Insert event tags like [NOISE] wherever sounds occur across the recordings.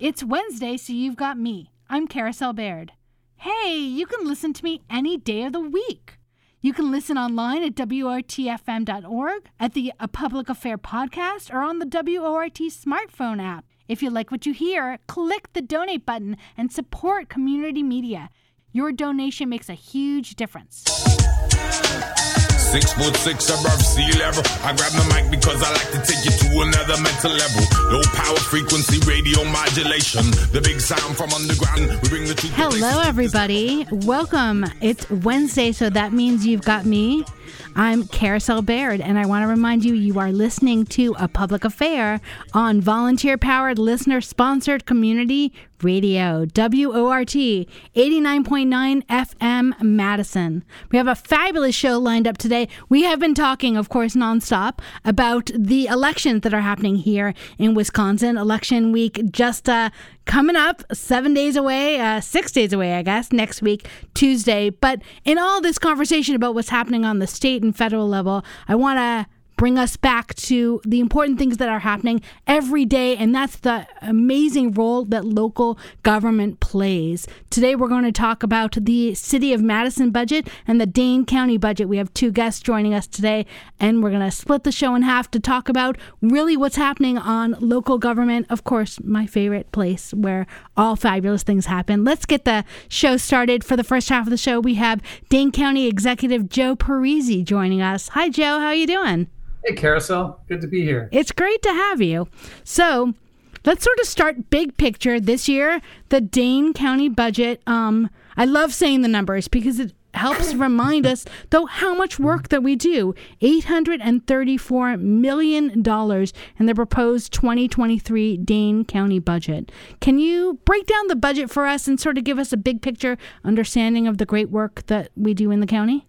It's Wednesday, so you've got me. I'm Carousel Bayrd. Hey, you can listen to me any day of the week. You can listen online at WORTFM.org, at the A Public Affair podcast, or on the WORT smartphone app. If you like what you hear, click the donate button and support community media. Your donation makes a huge difference. Six foot six above sea level. I grab the mic because I like to take you to another mental level. Low power frequency radio modulation. The big sound from underground. We bring the truth. Hello, everybody. Welcome. It's Wednesday, so that means you've got me. I'm Carousel Bayrd, and I want to remind you you are listening to A Public Affair on volunteer powered, listener sponsored community radio, WORT 89.9 FM Madison. We have a fabulous show lined up today. We have been talking, of course, nonstop about the elections that are happening here in Wisconsin. Election week just uh, coming up, seven days away, uh, six days away, I guess, next week, Tuesday. But in all this conversation about what's happening on the state and federal level, I want to bring us back to the important things that are happening every day, and that's the amazing role that local government plays. Today, we're going to talk about the City of Madison budget and the Dane County budget. We have two guests joining us today, and we're going to split the show in half to talk about really what's happening on local government. Of course, my favorite place where all fabulous things happen. Let's get the show started. For the first half of the show, we have Dane County Executive Joe Parisi joining us. Hi, Joe. How are you doing? Hey, Carousel. Good to be here. It's great to have you. So, let's sort of start big picture this year. The Dane County budget. Um, I love saying the numbers because it helps [LAUGHS] remind us, though, how much work that we do. $834 million in the proposed 2023 Dane County budget. Can you break down the budget for us and sort of give us a big picture understanding of the great work that we do in the county?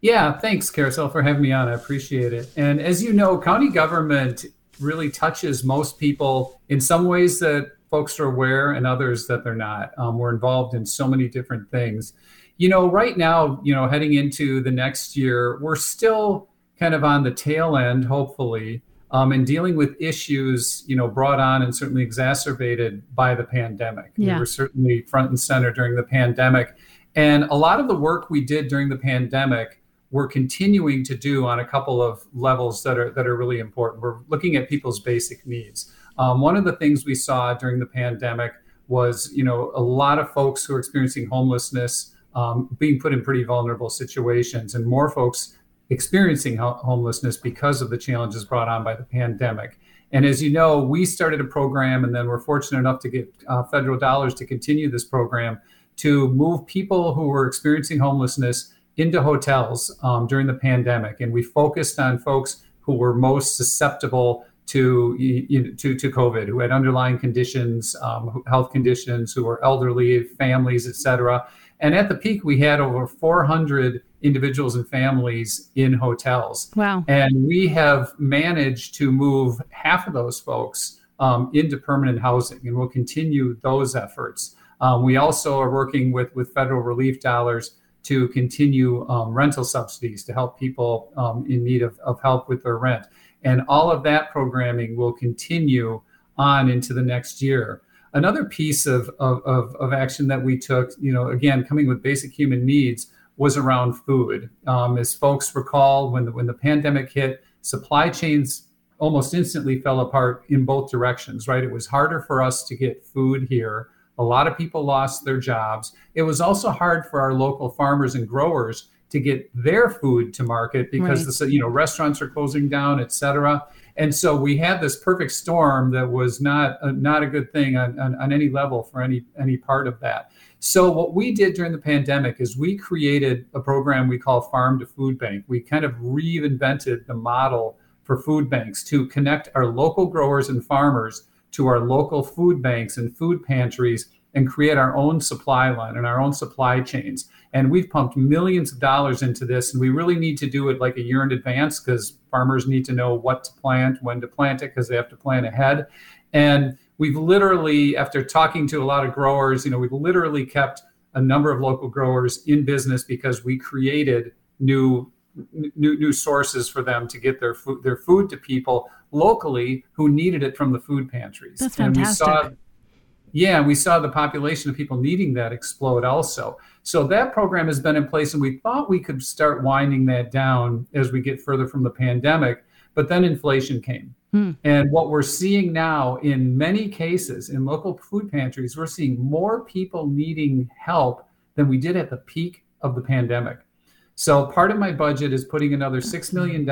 Yeah, thanks, Carousel, for having me on. I appreciate it. And as you know, county government really touches most people in some ways that folks are aware and others that they're not. Um, we're involved in so many different things. You know, right now, you know, heading into the next year, we're still kind of on the tail end, hopefully, um, and dealing with issues, you know, brought on and certainly exacerbated by the pandemic. Yeah. We were certainly front and center during the pandemic. And a lot of the work we did during the pandemic we're continuing to do on a couple of levels that are that are really important. We're looking at people's basic needs. Um, one of the things we saw during the pandemic was, you know, a lot of folks who are experiencing homelessness um, being put in pretty vulnerable situations, and more folks experiencing ho- homelessness because of the challenges brought on by the pandemic. And as you know, we started a program, and then we're fortunate enough to get uh, federal dollars to continue this program to move people who were experiencing homelessness into hotels um, during the pandemic, and we focused on folks who were most susceptible to you to to COVID, who had underlying conditions, um, health conditions, who were elderly, families, etc. And at the peak, we had over 400 individuals and families in hotels. Wow! And we have managed to move half of those folks um, into permanent housing, and we'll continue those efforts. Um, we also are working with with federal relief dollars to continue um, rental subsidies to help people um, in need of, of help with their rent. And all of that programming will continue on into the next year. Another piece of, of, of, action that we took, you know, again, coming with basic human needs, was around food. Um, as folks recall, when the, when the pandemic hit, supply chains almost instantly fell apart in both directions, right? It was harder for us to get food here a lot of people lost their jobs. It was also hard for our local farmers and growers to get their food to market because right. the you know restaurants are closing down, et cetera. And so we had this perfect storm that was not a, not a good thing on, on, on any level for any any part of that. So what we did during the pandemic is we created a program we call Farm to Food Bank. We kind of reinvented the model for food banks to connect our local growers and farmers to our local food banks and food pantries and create our own supply line and our own supply chains. And we've pumped millions of dollars into this, and we really need to do it like a year in advance because farmers need to know what to plant, when to plant it, because they have to plan ahead. And we've literally, after talking to a lot of growers, you know, we've literally kept a number of local growers in business because we created new new new sources for them to get their food their food to people locally who needed it from the food pantries. That's fantastic. And we saw Yeah, we saw the population of people needing that explode also. So that program has been in place, and we thought we could start winding that down as we get further from the pandemic. But then inflation came. Hmm. And what we're seeing now in many cases in local food pantries, we're seeing more people needing help than we did at the peak of the pandemic. So part of my budget is putting another $6 million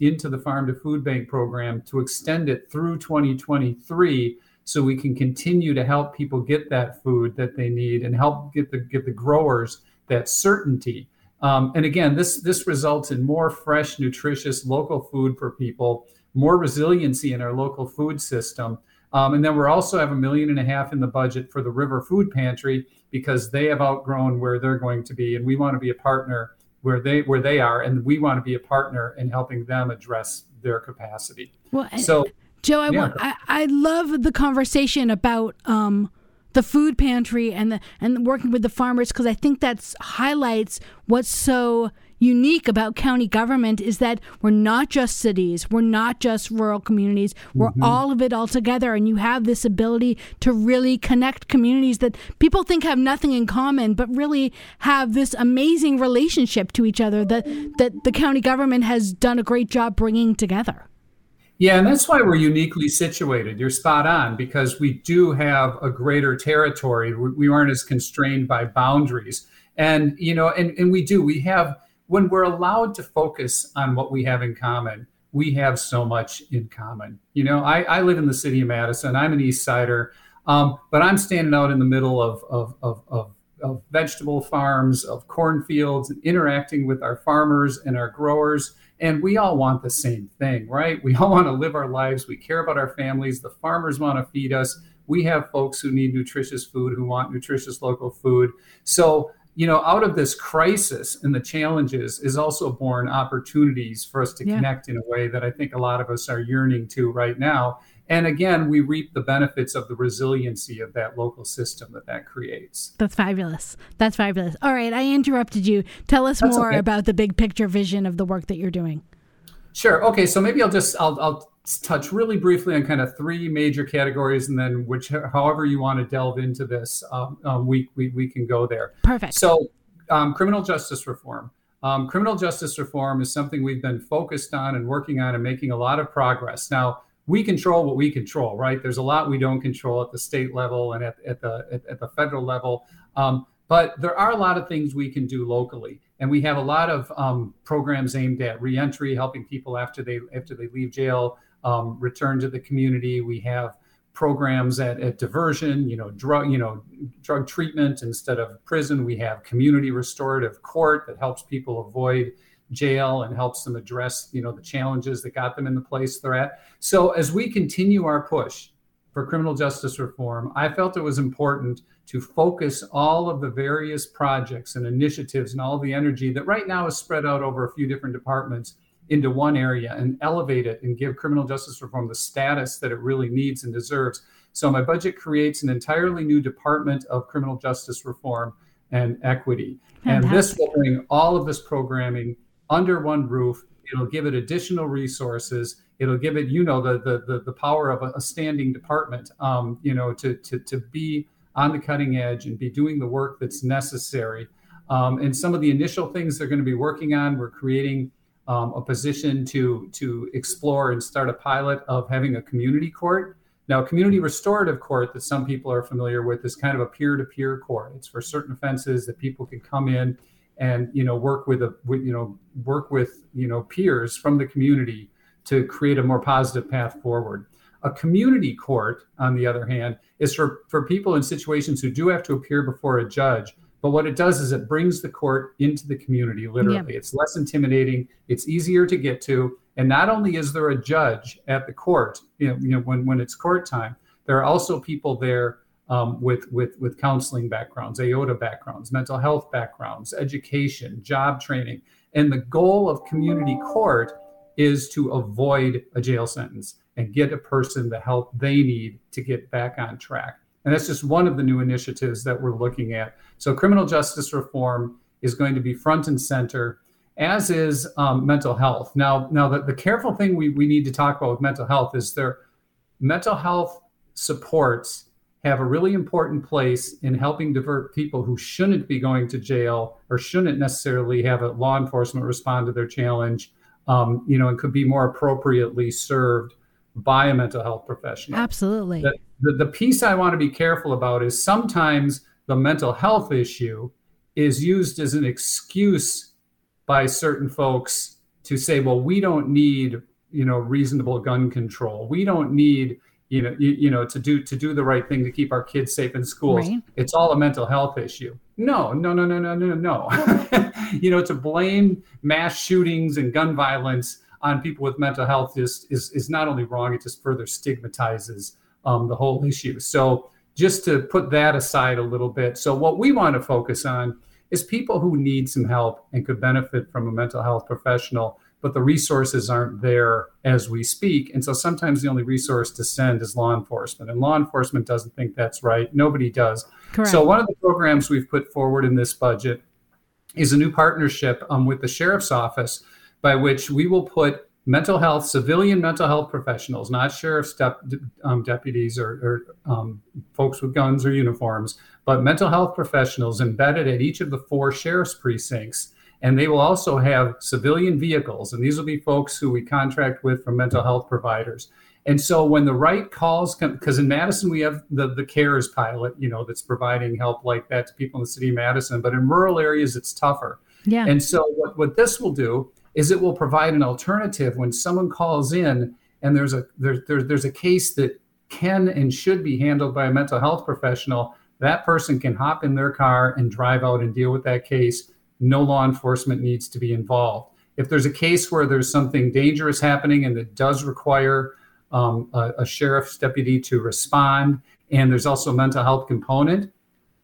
into the Farm to Food Bank program to extend it through 2023 so we can continue to help people get that food that they need and help get the get the growers that certainty. Um, and again, this this results in more fresh, nutritious local food for people, more resiliency in our local food system. Um, and then we're also have a million and a half in the budget for the River Food Pantry because they have outgrown where they're going to be, and we want to be a partner where they where they are, and we want to be a partner in helping them address their capacity. Well, so Joe, I, yeah. want, I, I love the conversation about um, the food pantry and the and working with the farmers because I think that highlights what's so unique about county government is that we're not just cities, we're not just rural communities, we're mm-hmm. all of it all together, and you have this ability to really connect communities that people think have nothing in common, but really have this amazing relationship to each other that that the county government has done a great job bringing together. Yeah, and that's why we're uniquely situated. You're spot on because we do have a greater territory. We aren't as constrained by boundaries. And, you know, and, and we do, we have, when we're allowed to focus on what we have in common, we have so much in common. You know, I, I live in the city of Madison. I'm an East Sider, um, but I'm standing out in the middle of, of, of, of of vegetable farms, of cornfields, and interacting with our farmers and our growers and we all want the same thing, right? We all want to live our lives. We care about our families. The farmers want to feed us. We have folks who need nutritious food, who want nutritious local food. So, you know, out of this crisis and the challenges is also born opportunities for us to yeah. connect in a way that I think a lot of us are yearning to right now. And again, we reap the benefits of the resiliency of that local system that that creates. That's fabulous. That's fabulous. All right, I interrupted you. Tell us That's more okay. about the big picture vision of the work that you're doing. Sure. Okay, so maybe I'll just I'll, I'll touch really briefly on kind of three major categories, and then which however you want to delve into this, um, um, we, we we can go there. Perfect. So, um, criminal justice reform. Um, criminal justice reform is something we've been focused on and working on and making a lot of progress. Now, we control what we control, right? There's a lot we don't control at the state level and at, at the at, at the federal level. Um, but there are a lot of things we can do locally, and we have a lot of um, programs aimed at reentry, helping people after they after they leave jail um, return to the community. We have programs at, at diversion, you know, drug you know drug treatment instead of prison. We have community restorative court that helps people avoid jail and helps them address you know the challenges that got them in the place they're at so as we continue our push for criminal justice reform i felt it was important to focus all of the various projects and initiatives and all the energy that right now is spread out over a few different departments into one area and elevate it and give criminal justice reform the status that it really needs and deserves so my budget creates an entirely new department of criminal justice reform and equity Fantastic. and this will bring all of this programming under one roof. It'll give it additional resources. It'll give it, you know, the the the, power of a, a standing department, um, you know, to to to be on the cutting edge and be doing the work that's necessary. Um, and some of the initial things they're going to be working on, we're creating um, a position to to explore and start a pilot of having a community court. Now, community restorative court that some people are familiar with is kind of a peer-to-peer court. It's for certain offenses that people can come in and you know work with a with, you know work with you know peers from the community to create a more positive path forward a community court on the other hand is for for people in situations who do have to appear before a judge but what it does is it brings the court into the community literally it's less intimidating it's easier to get to and not only is there a judge at the court you know, you know when, when it's court time there are also people there um, with, with, with counseling backgrounds, AODA backgrounds, mental health backgrounds, education, job training. And the goal of community court is to avoid a jail sentence and get a person the help they need to get back on track. And that's just one of the new initiatives that we're looking at. So, criminal justice reform is going to be front and center, as is um, mental health. Now, now the, the careful thing we, we need to talk about with mental health is there mental health supports have a really important place in helping divert people who shouldn't be going to jail or shouldn't necessarily have a law enforcement respond to their challenge, um, you know, and could be more appropriately served by a mental health professional. Absolutely. The, the, the piece I want to be careful about is sometimes the mental health issue is used as an excuse by certain folks to say, well, we don't need, you know, reasonable gun control. We don't need you know, you, you, know, to do to do the right thing to keep our kids safe in schools. Right. It's all a mental health issue. No, no, no, no, no, no, no. [LAUGHS] you know, to blame mass shootings and gun violence on people with mental health is is, is not only wrong; it just further stigmatizes um, the whole issue. So, just to put that aside a little bit. So, what we want to focus on is people who need some help and could benefit from a mental health professional but the resources aren't there as we speak. And so sometimes the only resource to send is law enforcement, and law enforcement doesn't think that's right. Nobody does. Correct. So one of the programs we've put forward in this budget is a new partnership um, with the sheriff's office by which we will put mental health, civilian mental health professionals, not sheriff's dep- um, deputies or, or um, folks with guns or uniforms, but mental health professionals embedded at each of the four sheriff's precincts and they will also have civilian vehicles, and these will be folks who we contract with from mental health providers. And so when the right calls come, because in Madison we have the, the CARES pilot, you know, that's providing help like that to people in the city of Madison, but in rural areas it's tougher. Yeah. And so what, what this will do is it will provide an alternative when someone calls in and there's a there, there, there's a case that can and should be handled by a mental health professional. That person can hop in their car and drive out and deal with that case no law enforcement needs to be involved. If there's a case where there's something dangerous happening and that does require um, a, a sheriff's deputy to respond, and there's also a mental health component,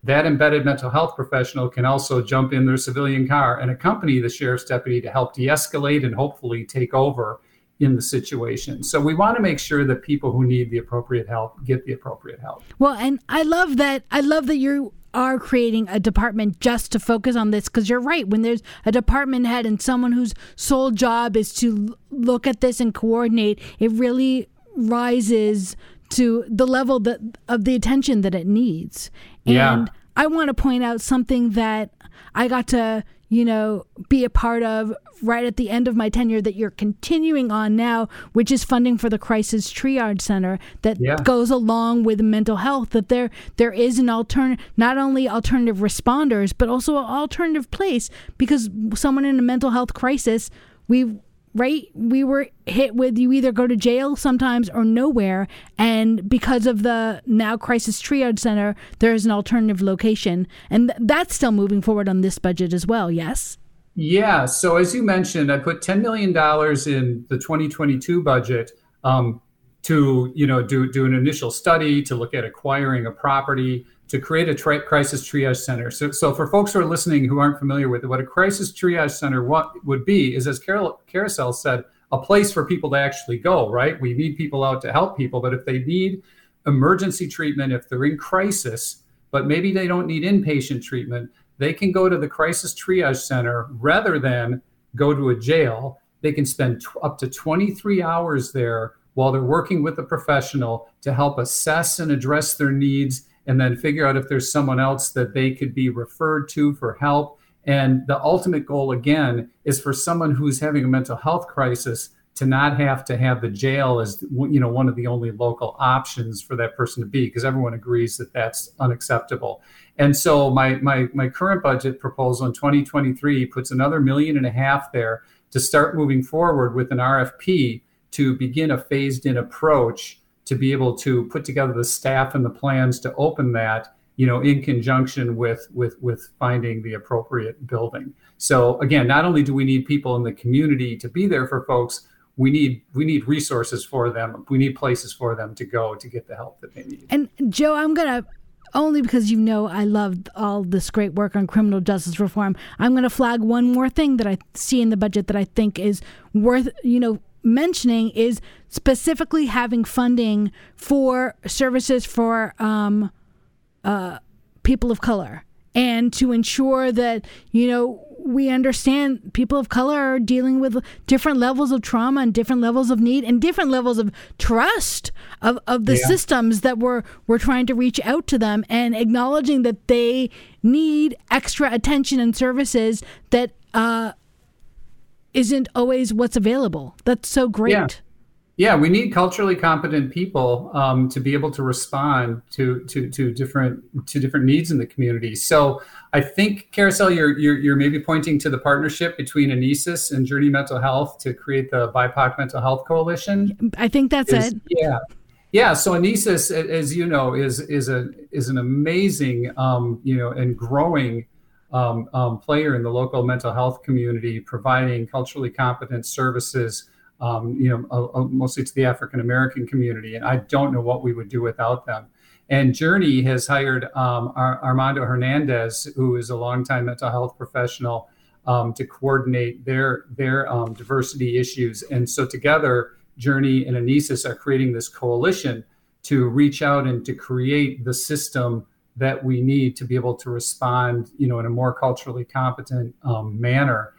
that embedded mental health professional can also jump in their civilian car and accompany the sheriff's deputy to help de escalate and hopefully take over in the situation. So we want to make sure that people who need the appropriate help get the appropriate help. Well, and I love that I love that you are creating a department just to focus on this because you're right when there's a department head and someone whose sole job is to look at this and coordinate it really rises to the level that of the attention that it needs Yeah. I want to point out something that I got to you know, be a part of right at the end of my tenure that you're continuing on now, which is funding for the crisis triage center that Yeah. goes along with mental health. That there there is an alternative, not only alternative responders, but also an alternative place because someone in a mental health crisis, we right? We were hit with you either go to jail sometimes or nowhere. And because of the now crisis triage center there's an alternative location. And th- that's still moving forward on this budget as well yes? Yeah. So as you mentioned, I put $10 million in the 2022 budget um, to, you know, do, do an initial study to look at acquiring a property to create a tri- crisis triage center. So, so for folks who are listening who aren't familiar with it, what a crisis triage center what would be is, as Carol, Carousel said, a place for people to actually go, right? We need people out to help people, but if they need emergency treatment, if they're in crisis, but maybe they don't need inpatient treatment, they can go to the crisis triage center rather than go to a jail. They can spend t- up to 23 hours there while they're working with a professional to help assess and address their needs and then figure out if there's someone else that they could be referred to for help. And the ultimate goal, again, is for someone who's having a mental health crisis to not have to have the jail as you know one of the only local options for that person to be because everyone agrees that that's unacceptable and so my my my current budget proposal in 2023 puts another million and a half there to start moving forward with an RFP to begin a phased in approach to be able to put together the staff and the plans to open that you know in conjunction with with with finding the appropriate building so again not only do we need people in the community to be there for folks we need we need resources for them we need places for them to go to get the help that they need and joe i'm gonna only because you know I love all this great work on criminal justice reform. I'm going to flag one more thing that I see in the budget that I think is worth, you know, mentioning is specifically having funding for services for um, uh, people of color and to ensure that, you know, we understand people of color are dealing with different levels of trauma and different levels of need and different levels of trust of, of the yeah. systems that we're we're trying to reach out to them and acknowledging that they need extra attention and services that uh, not always what's available. That's so great. Yeah. Yeah, we need culturally competent people um, to be able to respond to, to to different to different needs in the community. So I think Carousel, you're, you're you're maybe pointing to the partnership between Anesis and Journey Mental Health to create the BIPOC Mental Health Coalition. I think that's is, it. Yeah, yeah. So Anesis, as you know, is is a is an amazing um, you know and growing um, um, player in the local mental health community, providing culturally competent services um, you know, uh, mostly to the African American community. And I don't know what we would do without them. And Journey has hired um, Ar- Armando Hernandez, who is a longtime mental health professional, um, to coordinate their their diversity issues. And so together, Journey and Anesis are creating this coalition to reach out and to create the system that we need to be able to respond, you know, in a more culturally competent um, manner.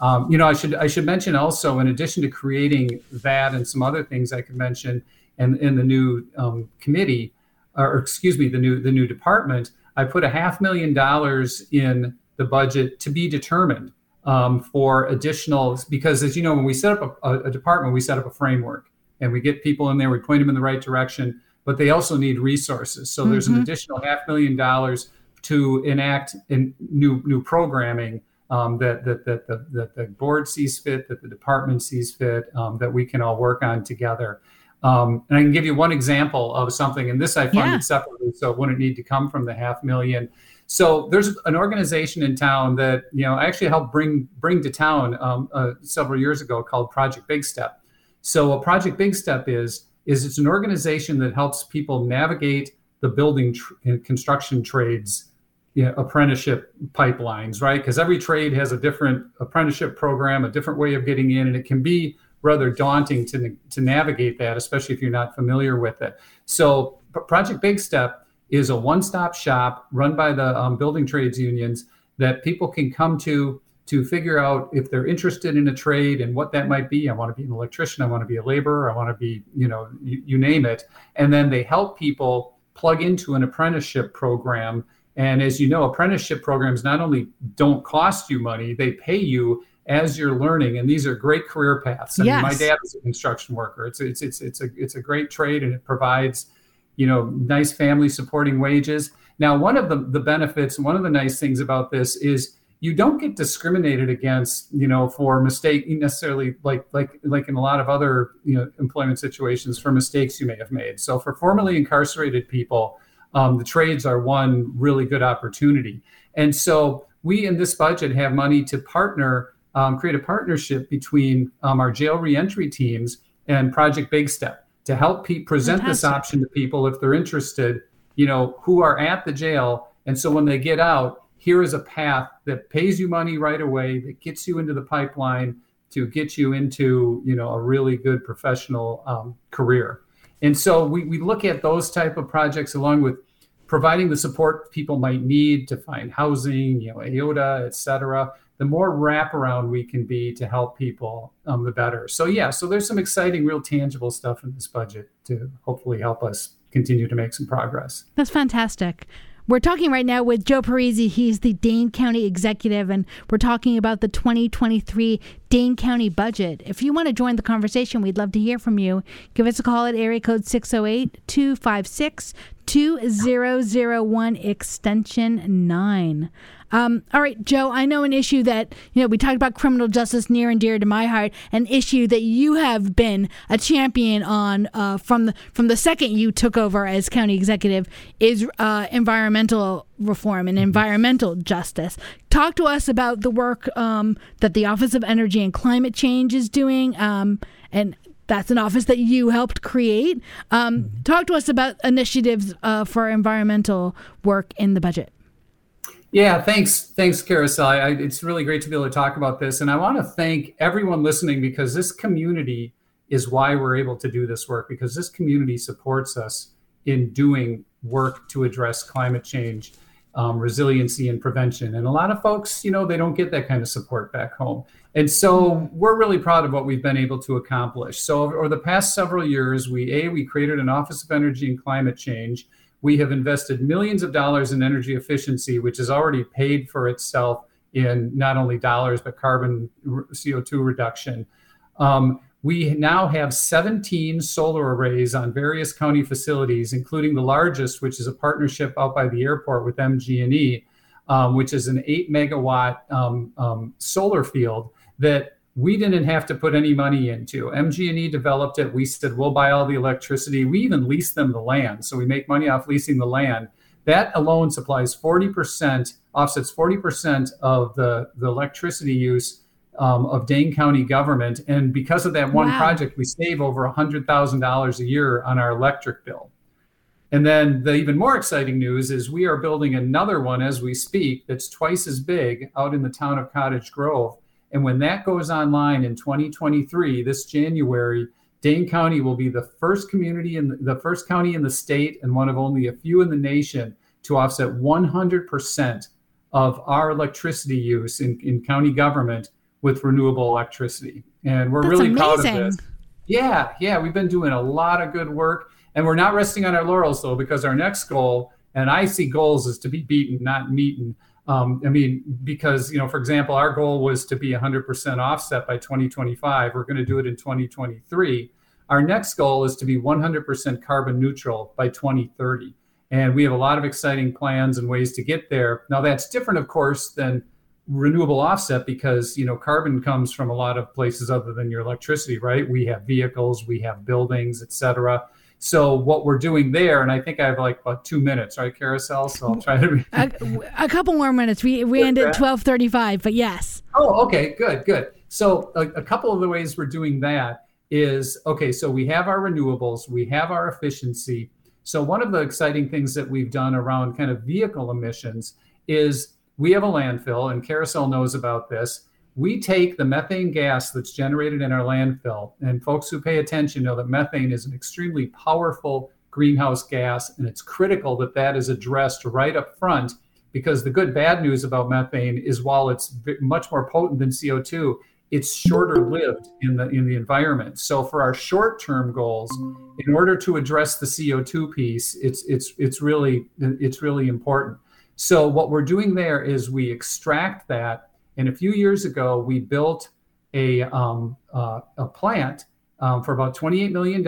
Um, you know, I should I should mention also, in addition to creating that and some other things I could mention, and in the new um, committee, or excuse me, the new the new department, I put a half million dollars in the budget to be determined um, for additional because, as you know, when we set up a, a department, we set up a framework and we get people in there, we point them in the right direction, but they also need resources. So mm-hmm. there's an mm-hmm. additional half million dollars to enact in new new programming um, that, that, that, the, that the board sees fit, that the department sees fit, um, that we can all work on together. Um, and I can give you one example of something, and this I funded yeah. separately, so it wouldn't need to come from the half million. So there's an organization in town that you know I actually helped bring bring to town um, uh, several years ago called Project Big Step. So what Project Big Step is is it's an organization that helps people navigate the building tr- construction trades you know, apprenticeship pipelines, right? Because every trade has a different apprenticeship program, a different way of getting in, and it can be rather daunting to, to navigate that, especially if you're not familiar with it. So, Project Big Step is a one stop shop run by the um, building trades unions that people can come to to figure out if they're interested in a trade and what that might be. I want to be an electrician, I want to be a laborer, I want to be, you know, you, you name it. And then they help people plug into an apprenticeship program and as you know, apprenticeship programs not only don't cost you money, they pay you as you're learning. And these are great career paths. I yes. mean, my dad is a construction worker. It's it's it's it's a it's a great trade and it provides, you know, nice family supporting wages. Now, one of the, the benefits, one of the nice things about this is you don't get discriminated against, you know, for mistake necessarily like like like in a lot of other you know employment situations for mistakes you may have made. So for formerly incarcerated people, um, the trades are one really good opportunity. And so we in this budget have money to partner, um, create a partnership between um, our jail reentry teams and Project Big Step to help pe- present Fantastic. this option to people if they're interested, you know, who are at the jail. And so when they get out, here is a path that pays you money right away, that gets you into the pipeline to get you into, you know, a really good professional um, career. And so we, we look at those type of projects along with providing the support people might need to find housing, you know, AODA, et cetera. The more wraparound we can be to help people, um, the better. So yeah, so there's some exciting, real tangible stuff in this budget to hopefully help us continue to make some progress. That's fantastic. We're talking right now with Joe Parisi. He's the Dane County executive, and we're talking about the 2023 Dane County budget. If you want to join the conversation, we'd love to hear from you. Give us a call at area code 608 256 2001 extension 9. Um, all right, Joe, I know an issue that, you know, we talked about criminal justice near and dear to my heart, an issue that you have been a champion on uh, from, the, from the second you took over as county executive is uh, environmental reform and environmental justice. Talk to us about the work um, that the Office of Energy and Climate Change is doing um, and that's an office that you helped create. Um, talk to us about initiatives uh, for environmental work in the budget. Yeah, thanks, thanks, Carousel. I, it's really great to be able to talk about this, and I want to thank everyone listening because this community is why we're able to do this work because this community supports us in doing work to address climate change. um, resiliency and prevention. And a lot of folks, you know, they don't get that kind of support back home. And so we're really proud of what we've been able to accomplish. So over the past several years, we a we created an Office of Energy and Climate Change. We have invested millions of dollars in energy efficiency, which has already paid for itself in not only dollars but carbon CO2 reduction. Um, we now have 17 solar arrays on various county facilities, including the largest, which is a partnership out by the airport with MG&E, um, which is an eight megawatt um, um, solar field that we didn't have to put any money into. MG&E developed it. We said we'll buy all the electricity. We even lease them the land, so we make money off leasing the land. That alone supplies 40%, offsets 40% of the, the electricity use um, of Dane County government. And because of that one wow. project, we save over $100,000 a year on our electric bill. And then the even more exciting news is we are building another one as we speak that's twice as big out in the town of Cottage Grove. And when that goes online in 2023, this January, Dane County will be the first community in the, the first county in the state and one of only a few in the nation to offset 100% of our electricity use in, in county government with renewable electricity. And we're That's really amazing. proud of this. Yeah, yeah, we've been doing a lot of good work. And we're not resting on our laurels, though, because our next goal, and I see goals as to be beaten, not meeting. Um, I mean, because, you know, for example, our goal was to be 100% offset by 2025. We're going to do it in 2023. Our next goal is to be 100% carbon neutral by 2030. And we have a lot of exciting plans and ways to get there. Now, that's different, of course, than renewable offset because you know carbon comes from a lot of places other than your electricity right we have vehicles we have buildings etc so what we're doing there and i think i have like about two minutes right carousel? So i'll try to a, a couple more minutes. We we end at 1235 but yes. Oh okay. Good good. So a, a couple of the ways we're doing that is okay so we have our renewables we have our efficiency. So one of the exciting things that we've done around kind of vehicle emissions is we have a landfill, and Carousel knows about this. We take the methane gas that's generated in our landfill, and folks who pay attention know that methane is an extremely powerful greenhouse gas, and it's critical that that is addressed right up front because the good bad news about methane is while it's much more potent than CO2, it's shorter lived in the in the environment. So for our short-term goals, in order to address the CO2 piece, it's it's it's really it's really important. So what we're doing there is we extract that. And a few years ago, we built a, um, uh, a plant um, for about $28 million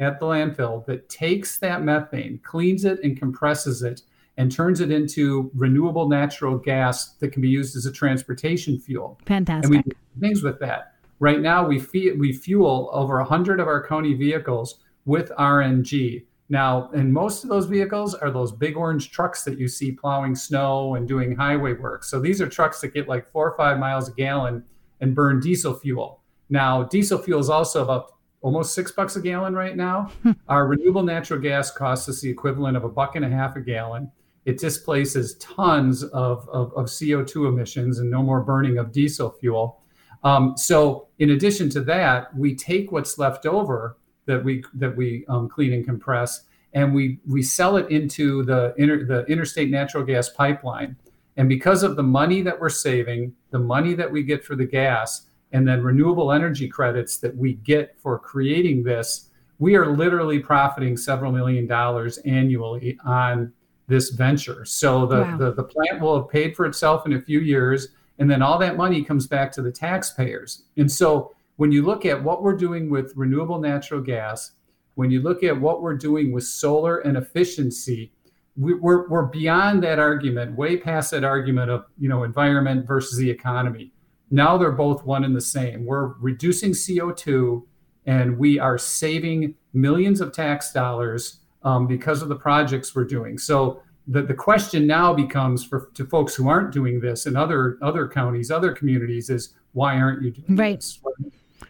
at the landfill that takes that methane, cleans it, and compresses it, and turns it into renewable natural gas that can be used as a transportation fuel. Fantastic. And we do things with that. Right now, we, fe- we fuel over 100 of our county vehicles with RNG. Now, and most of those vehicles are those big orange trucks that you see plowing snow and doing highway work. So these are trucks that get like four or five miles a gallon and burn diesel fuel. Now, diesel fuel is also about almost six bucks a gallon right now. Hmm. Our renewable natural gas costs us the equivalent of a buck and a half a gallon. It displaces tons of, of, of CO2 emissions and no more burning of diesel fuel. Um, so, in addition to that, we take what's left over that we that we um, clean and compress, and we we sell it into the inter, the interstate natural gas pipeline. And because of the money that we're saving, the money that we get for the gas, and then renewable energy credits that we get for creating this, we are literally profiting several million dollars annually on this venture. So the, wow. the, the plant will have paid for itself in a few years, and then all that money comes back to the taxpayers. And so when you look at what we're doing with renewable natural gas, when you look at what we're doing with solar and efficiency, we, we're, we're beyond that argument, way past that argument of you know environment versus the economy. Now they're both one and the same. We're reducing CO2 and we are saving millions of tax dollars um, because of the projects we're doing. So the, the question now becomes for to folks who aren't doing this in other other counties, other communities is why aren't you doing right. this?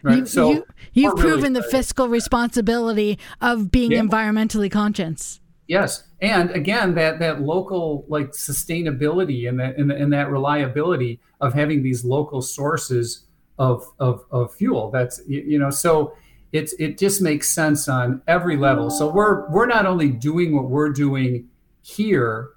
Right. You, so you, have proven really the fiscal responsibility of being yeah. environmentally conscious. Yes, and again, that that local like sustainability and that and, and that reliability of having these local sources of of, of fuel. That's you know so it's it just makes sense on every level. So we're we're not only doing what we're doing here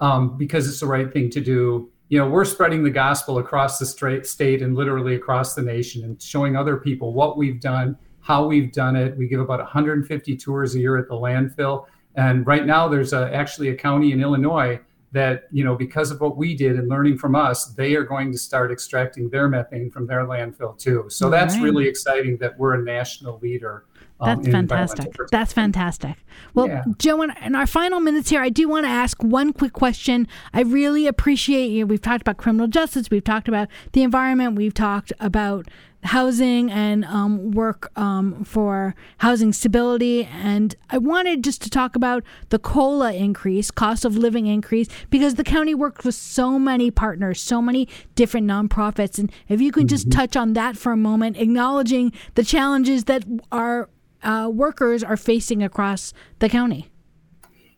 um, because it's the right thing to do. You know, we're spreading the gospel across the straight state and literally across the nation and showing other people what we've done, how we've done it. We give about 150 tours a year at the landfill. And right now, there's a, actually a county in Illinois that, you know, because of what we did and learning from us, they are going to start extracting their methane from their landfill too. So that's right. really exciting that we're a national leader um, That's fantastic. That's fantastic. Well, yeah. Joe, in, in our final minutes here, I do want to ask one quick question. I really appreciate you. We've talked about criminal justice, we've talked about the environment, we've talked about housing and um, work um, for housing stability. And I wanted just to talk about the COLA increase, cost of living increase, because the county worked with so many partners, so many different nonprofits. And if you can mm-hmm. just touch on that for a moment, acknowledging the challenges that are uh, workers are facing across the county?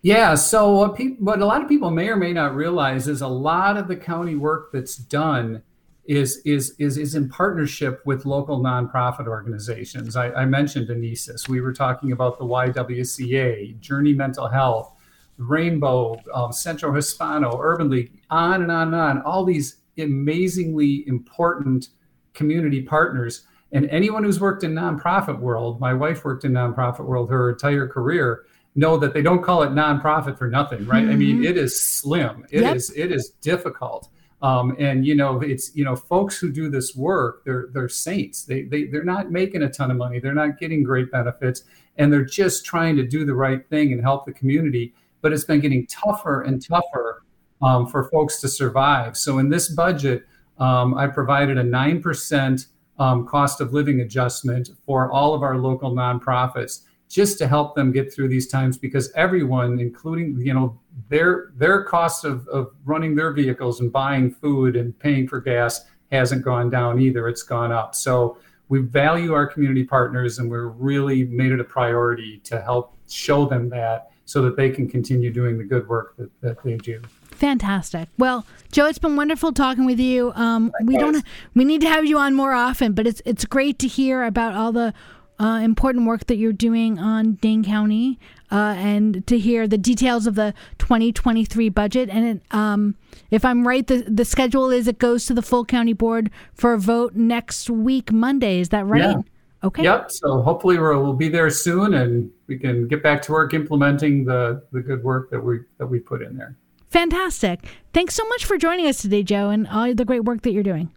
Yeah, so what, people, what a lot of people may or may not realize is a lot of the county work that's done is is is is in partnership with local nonprofit organizations. I, I mentioned Anesis. We were talking about the YWCA, Journey Mental Health, Rainbow, um, Hispano, Urban League, on and on and on. All these amazingly important community partners and anyone who's worked in nonprofit world, my wife worked in nonprofit world her entire career, know that they don't call it nonprofit for nothing, right? Mm-hmm. I mean, mm-hmm. it is slim. It yep. is it is difficult. Um, and you know, it's you know, folks who do this work, they're they're saints. They they they're not making a ton of money. They're not getting great benefits, and they're just trying to do the right thing and help the community. But it's been getting tougher and tougher um, for folks to survive. So in this budget, um, I provided a nine percent um, cost of living adjustment for all of our local nonprofits just to help them get through these times because everyone including you know their their cost of, of running their vehicles and buying food and paying for gas hasn't gone down either. It's gone up. So we value our community partners and we're really made it a priority to help show them that so that they can continue doing the good work that, that they do Fantastic. Well, Joe, it's been wonderful talking with you. Um, we don't we need to have you on more often, but it's it's great to hear about all the uh, important work that you're doing on Dane County uh, and to hear the details of the 2023 budget. And it, um, if I'm right, the, the schedule is it goes to the full county board for a vote next week, Monday. Is that right? Yeah. Okay. Yep. So hopefully we'll, we'll be there soon and we can get back to work implementing the, the good work that we that we put in there. Fantastic. Thanks so much for joining us today, Joe, and all the great work that you're doing.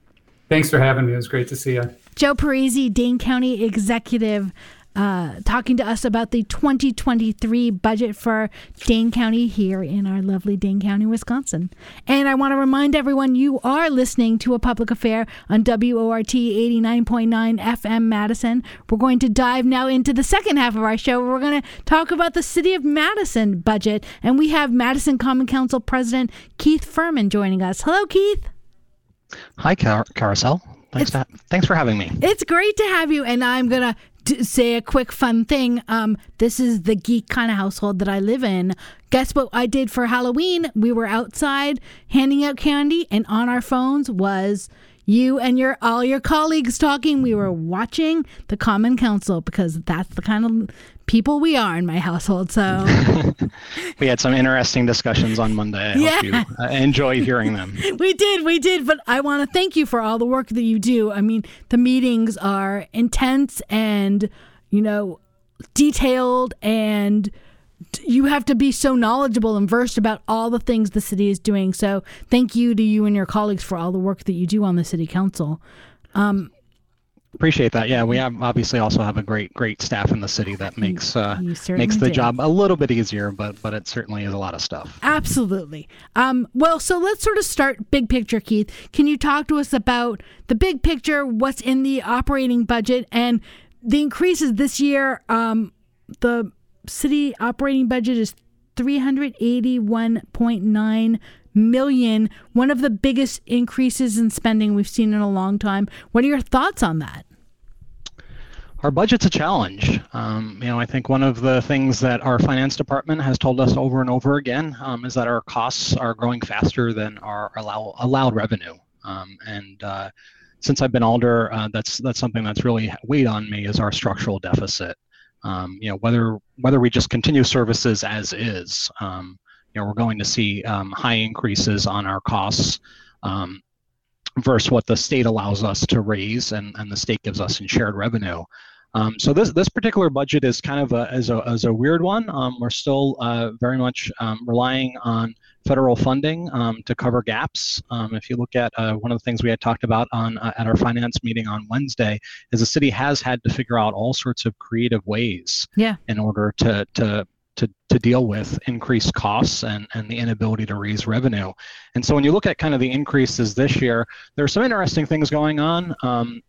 Thanks for having me. It was great to see you. Joe Parisi, Dane County Executive uh, talking to us about the 2023 budget for Dane County here in our lovely Dane County, Wisconsin. And I want to remind everyone you are listening to a public affair on WORT 89.9 FM Madison. We're going to dive now into the second half of our show. We're going to talk about the City of Madison budget. And we have Madison Common Council President Keith Furman joining us. Hello, Keith. Hi, Car- Carousel. Thanks, to, thanks for having me. It's great to have you. And I'm going to say a quick fun thing. Um, this is the geek kind of household that I live in. Guess what I did for Halloween? We were outside handing out candy, and on our phones was you and your all your colleagues talking. We were watching the Common Council because that's the kind of people we are in my household. So [LAUGHS] we had some interesting discussions on Monday. I yeah. hope you uh, enjoy hearing them. [LAUGHS] we did, we did. But I want to thank you for all the work that you do. I mean, the meetings are intense and you know detailed and you have to be so knowledgeable and versed about all the things the city is doing. So thank you to you and your colleagues for all the work that you do on the city council. Um, Appreciate that. Yeah, we have obviously also have a great, great staff in the city that makes uh, makes the do. job a little bit easier, but but it certainly is a lot of stuff. Absolutely. Um, well, so let's sort of start big picture, Keith. Can you talk to us about the big picture? What's in the operating budget and the increases this year? Um, the city operating budget is 381.9 million, one of the biggest increases in spending we've seen in a long time. What are your thoughts on that? Our budget's a challenge. Um, you know, I think one of the things that our finance department has told us over and over again um, is that our costs are growing faster than our allow, allowed revenue. Um, and uh, since I've been alder, uh, that's that's something that's really weighed on me is our structural deficit. Um, you know, whether whether we just continue services as is, um, you know we're going to see um, high increases on our costs um, versus what the state allows us to raise and, and the state gives us in shared revenue. Um, so this this particular budget is kind of a as a, as a weird one. Um, we're still uh, very much um, relying on federal funding um, to cover gaps. Um, if you look at uh, one of the things we had talked about on uh, at our finance meeting on Wednesday, is the city has had to figure out all sorts of creative ways yeah. in order to to to, to deal with increased costs and, and the inability to raise revenue. And so when you look at kind of the increases this year, there are some interesting things going on. Um,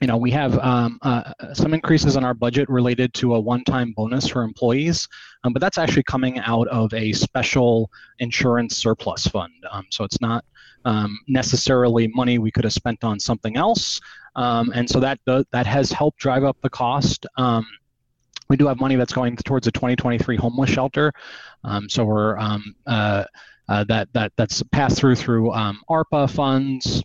you know, we have um, uh, some increases in our budget related to a one-time bonus for employees, um, but that's actually coming out of a special insurance surplus fund. Um, so it's not um, necessarily money we could have spent on something else, um, and so that that has helped drive up the cost. Um, we do have money that's going towards a 2023 homeless shelter, so we're uh, uh, that that that's passed through through ARPA funds.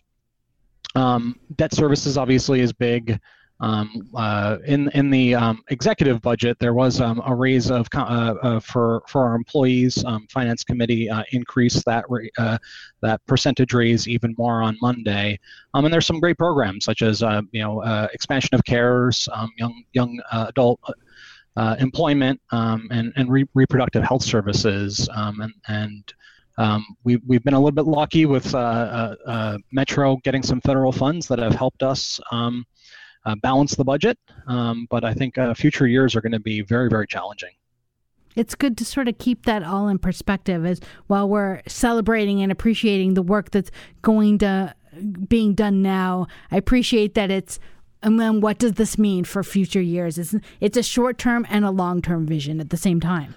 Um, debt services obviously is big. Um, uh, in in the um, executive budget, there was um, a raise of uh, uh, for for our employees. Um, Finance committee uh, increased that uh, that percentage raise even more on Monday. Um, and there's some great programs such as uh, you know expansion of CARES, young young adult. employment and and re- reproductive health services and and um, we, we've been a little bit lucky with uh, uh, uh, Metro getting some federal funds that have helped us um, balance the budget, um, but I think future years are going to be very, very challenging. It's good to sort of keep that all in perspective as while we're celebrating and appreciating the work that's going to being done now. I appreciate that it's and then what does this mean for future years? It's, it's a short term and a long term vision at the same time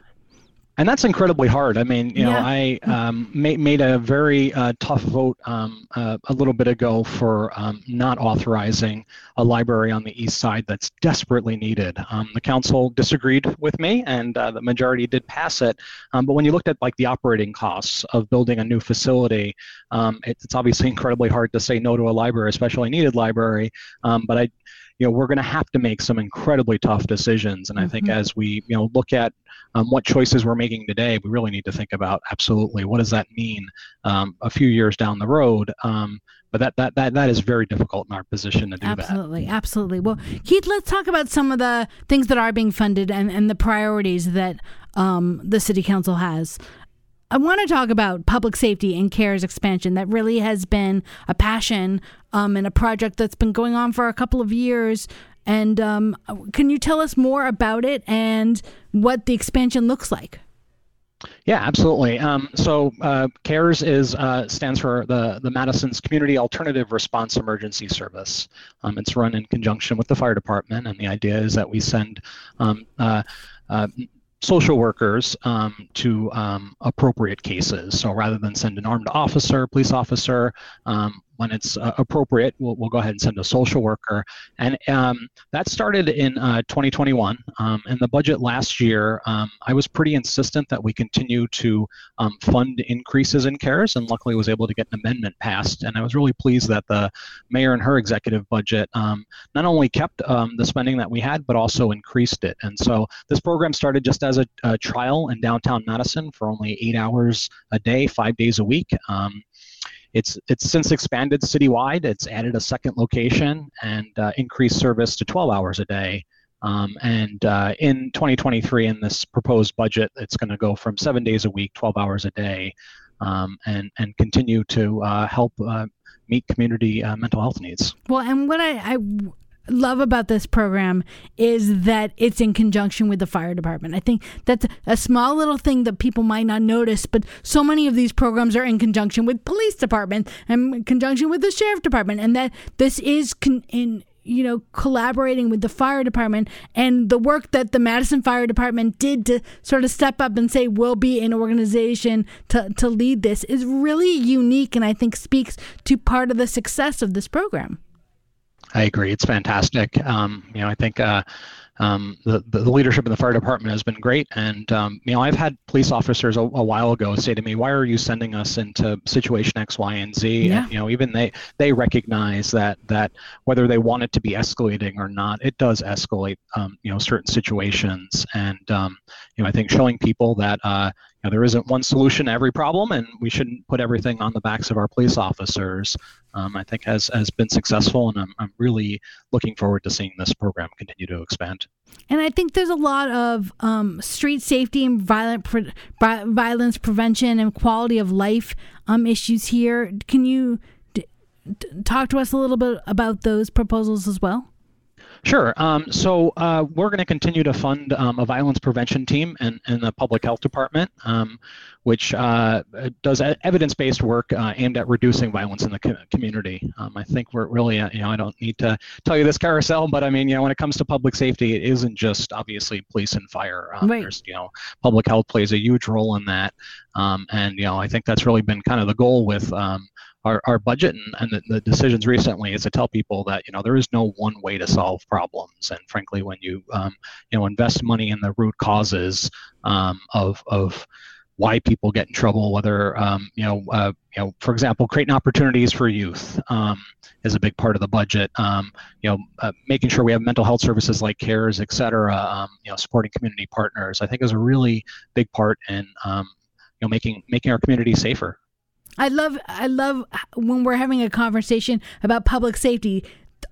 and that's incredibly hard. I mean, you know, I um, made, made a very uh, tough vote um, uh, a little bit ago for um, not authorizing a library on the east side that's desperately needed. Um, the council disagreed with me, and uh, the majority did pass it. Um, but when you looked at like the operating costs of building a new facility, um, it, it's obviously [LAUGHS] incredibly hard to say no to a library, especially a needed library. but I you know we're going to have to make some incredibly tough decisions and i think mm-hmm. as we you know look at um, what choices we're making today, we really need to think about absolutely what does that mean um, a few years down the road. Um, but that, that that that is very difficult in our position to do absolutely, that. Absolutely, absolutely. Well, Keith, let's talk about some of the things that are being funded and, and the priorities that um, the city council has. I want to talk about public safety and CARES expansion. That really has been a passion um, and a project that's been going on for a couple of years. And um, can you tell us more about it and what the expansion looks like? Yeah, absolutely. Um, so uh, CARES is uh, stands for the the Madison's Community Alternative Response Emergency Service. Um, it's run in conjunction with the fire department, and the idea is that we send um, uh, uh social workers um, to um, appropriate cases. So rather than send an armed officer, police officer, um, when it's uh, appropriate, we'll, we'll go ahead and send a social worker. And um, that started in uh, 2021. Um, in the budget last year, um, I was pretty insistent that we continue to um, fund increases in CARES, and luckily was able to get an amendment passed. And I was really pleased that the mayor and her executive budget um, not only kept um, the spending that we had, but also increased it. And so this program started just as a, a trial in downtown Madison for only eight hours a day, five days a week. It's it's since expanded citywide. It's added a second location and uh, increased service to 12 hours a day. Um, and uh, in 2023, in this proposed budget, it's going to go from seven days a week, 12 hours a day, um, and and continue to uh, help uh, meet community uh, mental health needs. Well, and what I, I love about this program is that it's in conjunction with the fire department. I think that's a small little thing that people might not notice, but so many of these programs are in conjunction with police department and in conjunction with the sheriff department, and that this is con- in you know collaborating with the fire department and the work that the Madison Fire Department did to sort of step up and say we'll be an organization to to lead this is really unique and I think speaks to part of the success of this program. I agree. It's fantastic. Um, you know, I think uh, um, the, the leadership in the fire department has been great. And, um, you know, I've had police officers a, a, while ago say to me, why are you sending us into situation X, Y, and Z? Yeah. And, you know, even they, they recognize that, that whether they want it to be escalating or not, it does escalate, um, you know, certain situations. And, um, you know, I think showing people that, uh, know, there isn't one solution to every problem, and we shouldn't put everything on the backs of our police officers. Um, I think has has been successful, and I'm, I'm really looking forward to seeing this program continue to expand. And I think there's a lot of um, street safety and violent pre- violence prevention and quality of life um, issues here. Can you d- d- talk to us a little bit about those proposals as well? Sure. Um, so uh, we're going to continue to fund um, a violence prevention team in, in the public health department, um, which uh, does evidence-based work uh, aimed at reducing violence in the co- community. Um, I think we're really, uh, you know, I don't need to tell you this Carousel, but I mean, you know, when it comes to public safety, it isn't just obviously police and fire. Um, right. There's, you know, public health plays a huge role in that, um, and you know, I think that's really been kind of the goal with our, our budget and, and the, the, decisions recently is to tell people that you know there is no one way to solve problems. And frankly when you um, you know invest money in the root causes um, of of why people get in trouble whether um, you know uh, you know for example creating opportunities for youth um, is a big part of the budget. Um, you know uh, making sure we have mental health services like CARES et cetera um, you know supporting community partners i think is a really big part in you know making making our community safer I love I love when we're having a conversation about public safety.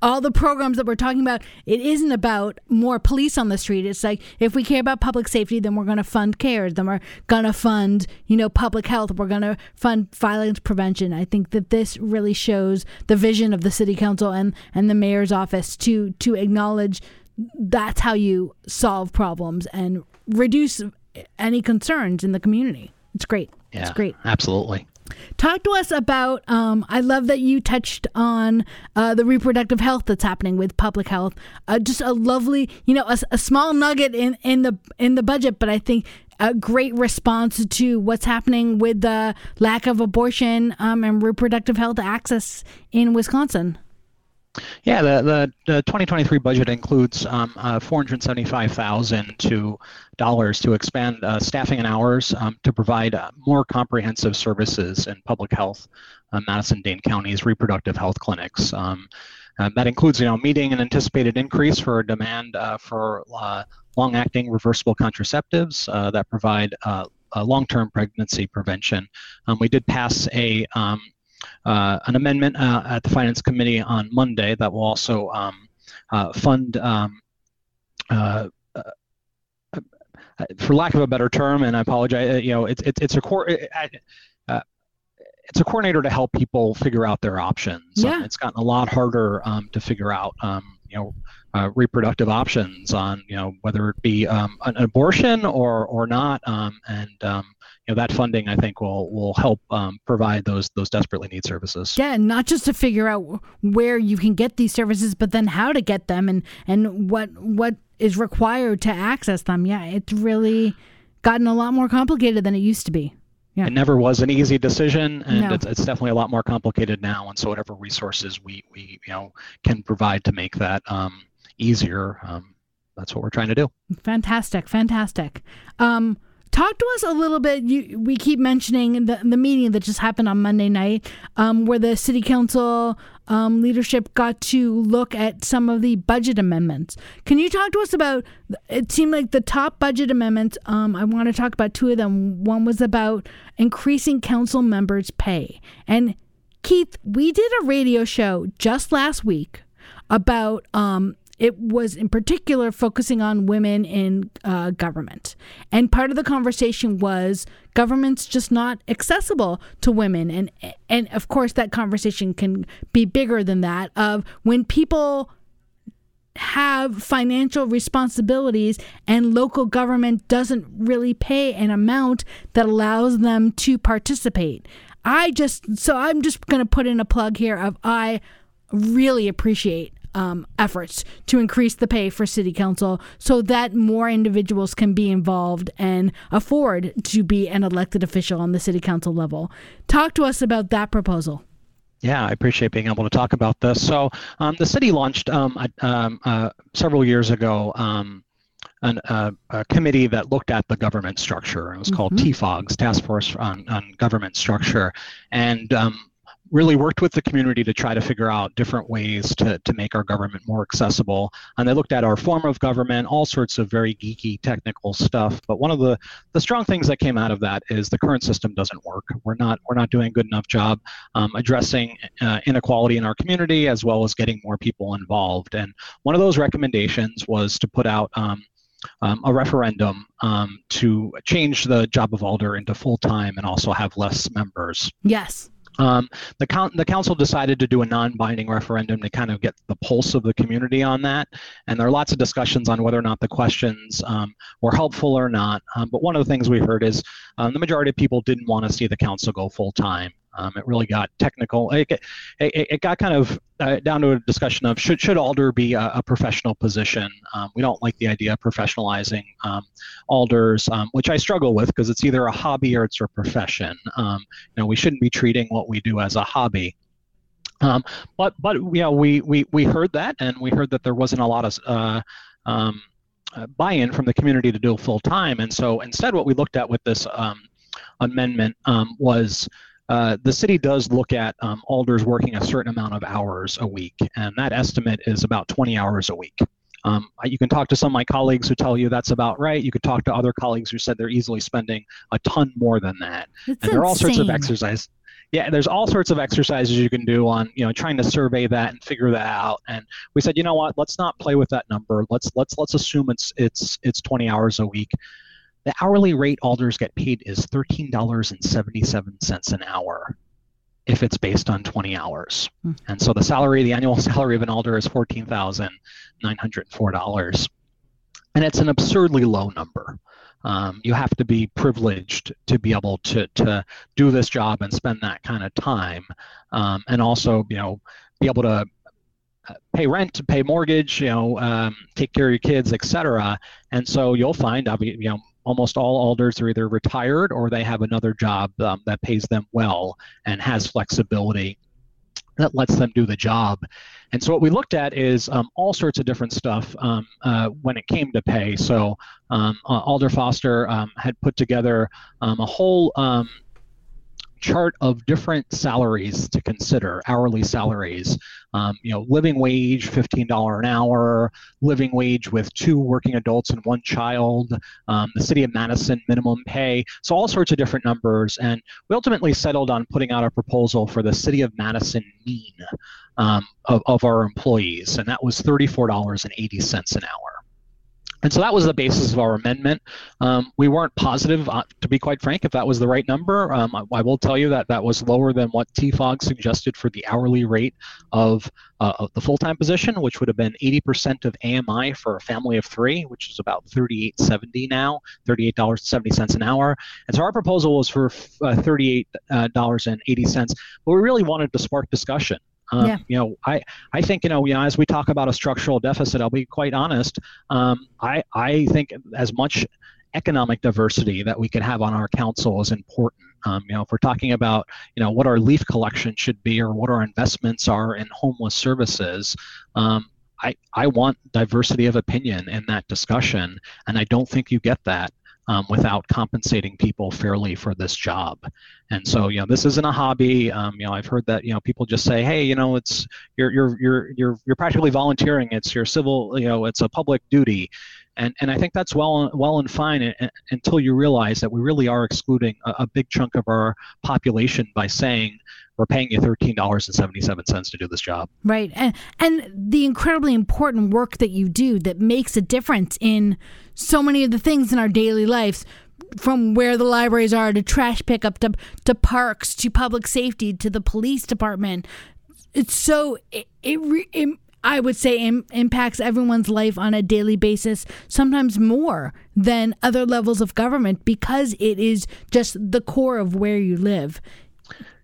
All the programs that we're talking about, it isn't about more police on the street. It's like if we care about public safety, then we're going to fund CARE, then we're going to fund, you know, public health, we're going to fund violence prevention. I think that this really shows the vision of the city council and and the mayor's office to to acknowledge that's how you solve problems and reduce any concerns in the community. It's great. Yeah, it's great. Absolutely. Talk to us about. Um, I love that you touched on uh, the reproductive health that's happening with public health. Uh, just a lovely, you know, a, a, small nugget in, in the in the budget, but I think a great response to what's happening with the lack of abortion um, and reproductive health access in Wisconsin. Yeah, the, the, the 2023 budget includes um, uh, 475,000 to dollars to expand uh, staffing and hours um, to provide uh, more comprehensive services in public health, uh, Madison-Dane County's reproductive health clinics. Um, uh, that includes, you know, meeting an anticipated increase for demand uh, for long-acting reversible contraceptives that provide long-term pregnancy prevention. Um, we did pass a um, an amendment uh, at the Finance Committee on Monday that will also um, uh, fund, um, uh, uh, for lack of a better term, and I apologize, you know, it's it's it's a core. it's a coordinator to help people figure out their options. Yeah. Um, it's gotten a lot harder um, to figure out, um, you know, uh, reproductive options on you know whether it be um, an abortion or or not um, and um, you know that funding I think will will help um, provide those those desperately need services. Yeah, not just to figure out where you can get these services, but then how to get them and and what what is required to access them. Yeah, it's really gotten a lot more complicated than it used to be. Yeah. It never was an easy decision, and no. it's, it's definitely a lot more complicated now. And so, whatever resources we, we you know can provide to make that um, easier, um, that's what we're trying to do. Fantastic, fantastic. Um, talk to us a little bit. You, we keep mentioning the the meeting that just happened on Monday night, um, where the city council um, leadership got to look at some of the budget amendments. Can you talk to us about? It seemed like the top budget amendments. Um, I want to talk about two of them. One was about increasing council members' pay, and Keith, we did a radio show just last week about um, it was in particular focusing on women in uh, government. And part of the conversation was government's just not accessible to women. And, and of course, that conversation can be bigger than that of when people have financial responsibilities and local government doesn't really pay an amount that allows them to participate. I just, so I'm just going to put in a plug here of I really appreciate um, efforts to increase the pay for city council so that more individuals can be involved and afford to be an elected official on the city council level. Talk to us about that proposal. Yeah, I appreciate being able to talk about this. So, um, the city launched um, um, uh, several years ago um, an, uh, a committee that looked at the government structure. It was called mm-hmm. TFOGS, Task Force on, on Government Structure. And um, really worked with the community to try to figure out different ways to, to make our government more accessible. And they looked at our form of government, all sorts of very geeky technical stuff. But one of the, the strong things that came out of that is the current system doesn't work. We're not we're not doing a good enough job um, addressing uh, inequality in our community as well as getting more people involved. And one of those recommendations was to put out um, um, a referendum um, to change the job of alder into full time and also have less members. Yes. Um, the, count, the council decided to do a non-binding referendum to kind of get the pulse of the community on that, and there are lots of discussions on whether or not the questions um, were helpful or not. Um, but one of the things we heard is um, the majority of people didn't want to see the council go full time. Um, it really got technical. It, it, it got kind of uh, down to a discussion of should should Alder be a, a professional position. Um, we don't like the idea of professionalizing um, Alders, um, which I struggle with because it's either a hobby or it's a profession. Um, you know, we shouldn't be treating what we do as a hobby. Um, but but know, we, we we heard that, and we heard that there wasn't a lot of uh, uh, buy-in from the community to do full time, and so instead, what we looked at with this amendment was uh, the city does look at um, alders working a certain amount of hours a week, and that estimate is about 20 hours a week. Um, you can talk to some of my colleagues who tell you that's about right. You could talk to other colleagues who said they're easily spending a ton more than that. It's and there are all sorts of insane. exercise. Yeah, there's all sorts of exercises you can do on, you know, trying to survey that and figure that out. And we said, you know what, let's not play with that number. Let's let's let's assume it's it's it's 20 hours a week. The hourly rate alders get paid is $13.77 an hour if it's based on 20 hours. Hmm. And so the salary, the annual [LAUGHS] salary of an alder is $14,904. And it's an absurdly low number. Um, you have to be privileged to be able to, to do this job and spend that kind of time. Um, and also, you know, be able to uh, pay rent, pay mortgage, you know, um, take care of your kids, etc. And so you'll find, you know, almost all alders are either retired or they have another job um, that pays them well and has flexibility that lets them do the job. And so what we looked at is um, all sorts of different stuff um, uh, when it came to pay. So um, uh, Alder Foster um, had put together um, a whole um, chart of different salaries to consider, hourly salaries. Um, you know, living wage, $15 an hour, living wage with two working adults and one child, um, the city of Madison minimum pay. So all sorts of different numbers. And we ultimately settled on putting out a proposal for the city of Madison mean um, of, of our employees. And that was $34.80 an hour. And so that was the basis of our amendment. Um, we weren't positive, uh, to be quite frank, if that was the right number. Um, I, I will tell you that that was lower than what TFOG suggested for the hourly rate of, uh, of the full-time position, which would have been 80% of AMI for a family of three, which is about 38.70 now, $38.70 an hour. And so our proposal was for uh, $38.80, but we really wanted to spark discussion. Um, Yeah. You know, I, I think, you know, you know, as we talk about a structural deficit, I'll be quite honest. Um, I, I think as much economic diversity that we can have on our council is important. Um, you know, if we're talking about, you know, what our leaf collection should be or what our investments are in homeless services, um, I, I want diversity of opinion in that discussion, and I don't think you get that um, without compensating people fairly for this job. And so, you know, this isn't a hobby. Um, you know, I've heard that you know people just say, hey, you know, it's you're you're you're you're you're practically volunteering. It's your civil, you know, it's a public duty. And, and I think that's well well and fine uh, until you realize that we really are excluding a, a big chunk of our population by saying we're paying you thirteen dollars and seventy seven cents to do this job. Right. And and the incredibly important work that you do that makes a difference in so many of the things in our daily lives from where the libraries are to trash pickup to to parks to public safety to the police department. It's so it, it, it I would say Im- impacts everyone's life on a daily basis, sometimes more than other levels of government because it is just the core of where you live.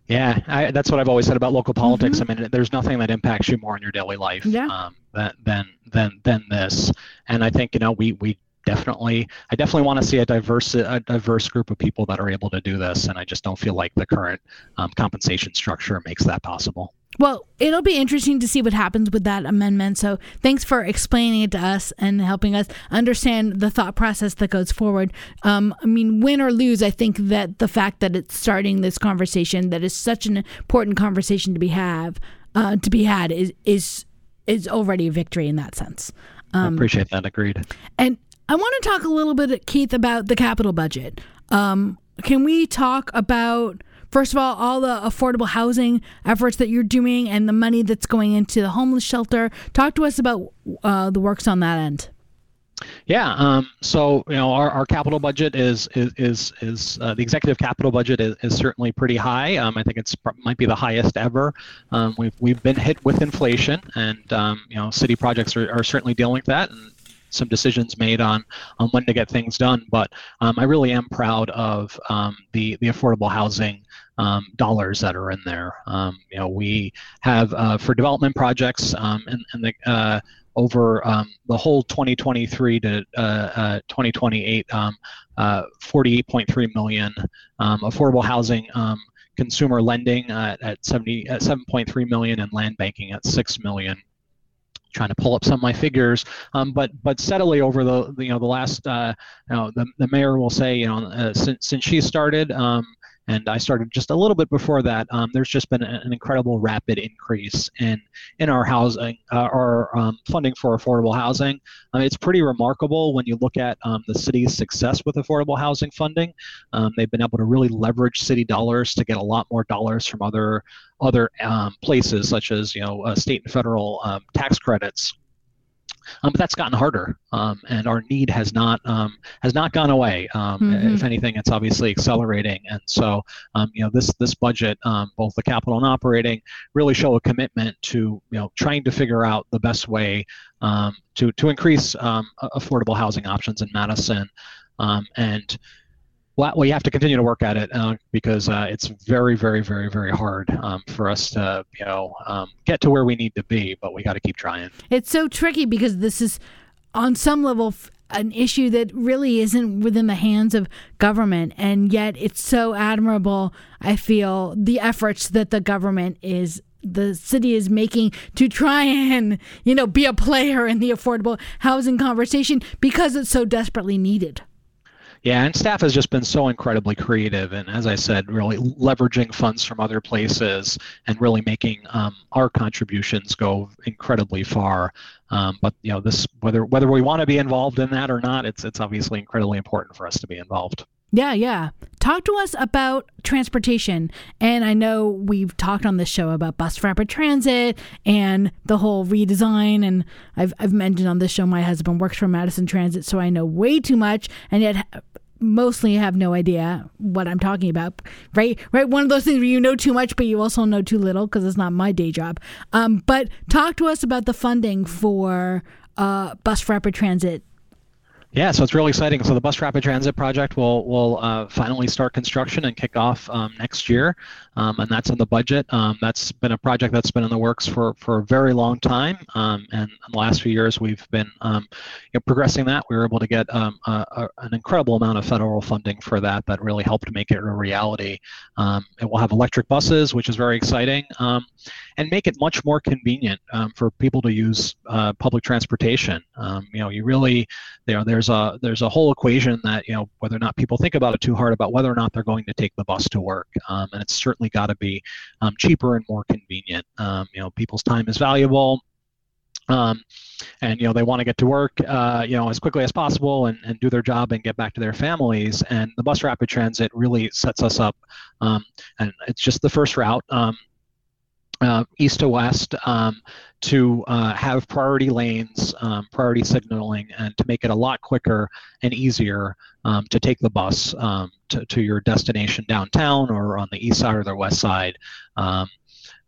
Yeah, I, that's what I've always said about local politics. I mean, there's nothing that impacts you more in your daily life Yeah. um, than, than than than this. And I think you know we we definitely I definitely want to see a diverse a diverse group of people that are able to do this. And I just don't feel like the current um, compensation structure makes that possible. Well, it'll be interesting to see what happens with that amendment. So, thanks for explaining it to us and helping us understand the thought process that goes forward. Um, I mean, win or lose, I think that the fact that it's starting this conversation that is such an important conversation to be have uh, to be had is is is already a victory in that sense. Um, I appreciate that. Agreed. And I want to talk a little bit, Keith, about the capital budget. Um, can we talk about First of all, all the affordable housing efforts that you're doing and the money that's going into the homeless shelter. Talk to us about uh, the works on that end. Yeah. Um, so you know, our, our capital budget is is is, is uh, the executive capital budget is, is certainly pretty high. Um, I think it's might be the highest ever. Um, we've we've been hit with inflation, and um, you know, city projects are, are certainly dealing with that. And some decisions made on on when to get things done. But um, I really am proud of um, the the affordable housing um, dollars that are in there. Um, you know, we have uh, for development projects um, and, and the uh, over um, the whole 2023 to uh, uh 2028, 48.3 um, uh, million um, affordable housing. consumer lending at, at 70 at 7.3 million and land banking at 6 million trying to pull up some of my figures, um, but but steadily over the you know the last uh, you know the, the mayor will say you know uh, since since she started um, and I started just a little bit before that. Um, there's just been an incredible rapid increase in in our housing, uh, our um, funding for affordable housing. Um, it's pretty remarkable when you look at um, the city's success with affordable housing funding. Um, they've been able to really leverage city dollars to get a lot more dollars from other other places, such as you know uh, state and federal tax credits. Um, but that's gotten harder, um, and our need has not um, has not gone away. Um, mm-hmm. If anything, it's obviously accelerating. And so, um, you know, this this budget, um, both the capital and operating, really show a commitment to you know trying to figure out the best way to to increase affordable housing options in Madison, and well, we have to continue to work at it uh, because uh, it's very, very, very, very hard um, for us to, you know, um, get to where we need to be. But we got to keep trying. It's so tricky because this is, on some level, an issue that really isn't within the hands of government, and yet it's so admirable. I feel the efforts that the government is the city is making to try and you know be a player in the affordable housing conversation because it's so desperately needed. Yeah, and staff has just been so incredibly creative, and as I said, really leveraging funds from other places and really making um, our contributions go incredibly far. Um, but you know, this whether whether we want to be involved in that or not, it's it's obviously incredibly important for us to be involved. Yeah, yeah. Talk to us about transportation. And I know we've talked on this show about bus rapid transit and the whole redesign. And I've, I've mentioned on this show my husband works for Madison Transit, so I know way too much and yet mostly have no idea what I'm talking about. Right? Right? One of those things where you know too much, but you also know too little because it's not my day job. Um, but talk to us about the funding for uh, bus rapid transit yeah, so it's really exciting. So the Bus Rapid Transit project will will uh, finally start construction and kick off um, next year, um, and that's in the budget. Um, that's been a project that's been in the works for, for a very long time, um, and in the last few years we've been um, you know, progressing that. We were able to get um, a, a, an incredible amount of federal funding for that. That really helped make it a reality. it will have electric buses, which is very exciting, and make it much more convenient for people to use uh, public transportation. you know, you really, you know, there's a there's a whole equation that you know whether or not people think about it too hard about whether or not they're going to take the bus to work, um, and it's certainly got to be um, cheaper and more convenient. Um, you know, people's time is valuable. Um, and you know they want to get to work uh, you know as quickly as possible and, and do their job and get back to their families and the bus rapid transit really sets us up um, and it's just the first route um, uh, east to west um, to uh, have priority lanes, um, priority signaling, and to make it a lot quicker and easier um, to take the bus um, to, to your destination downtown or on the east side or the west side. Um,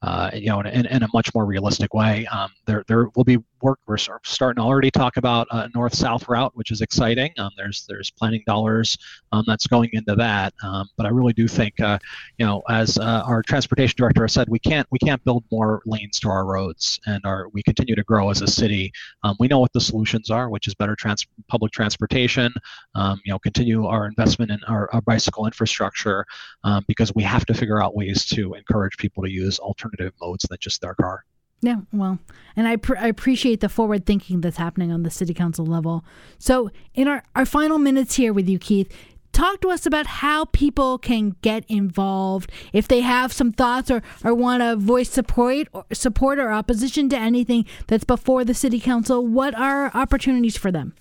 uh, you know, in, in, a much more realistic way. Um, there, there will be work. We're starting to already talk about a north-south route, which is exciting. Um, there's there's planning dollars um, that's going into that. Um, but I really do think, uh, you know, as uh, our transportation director has said, we can't we can't build more lanes to our roads, and our we continue to grow as a city. Um, we know what the solutions are, which is better trans- public transportation. Um, you know, continue our investment in our, our bicycle infrastructure um, because we have to figure out ways to encourage people to use alternative modes than just their car. Yeah, well, and I, pr- I appreciate the forward thinking that's happening on the city council level. So, in our, our final minutes here with you, Keith, talk to us about how people can get involved if they have some thoughts or, or want to voice support or support or opposition to anything that's before the city council. What are opportunities for them?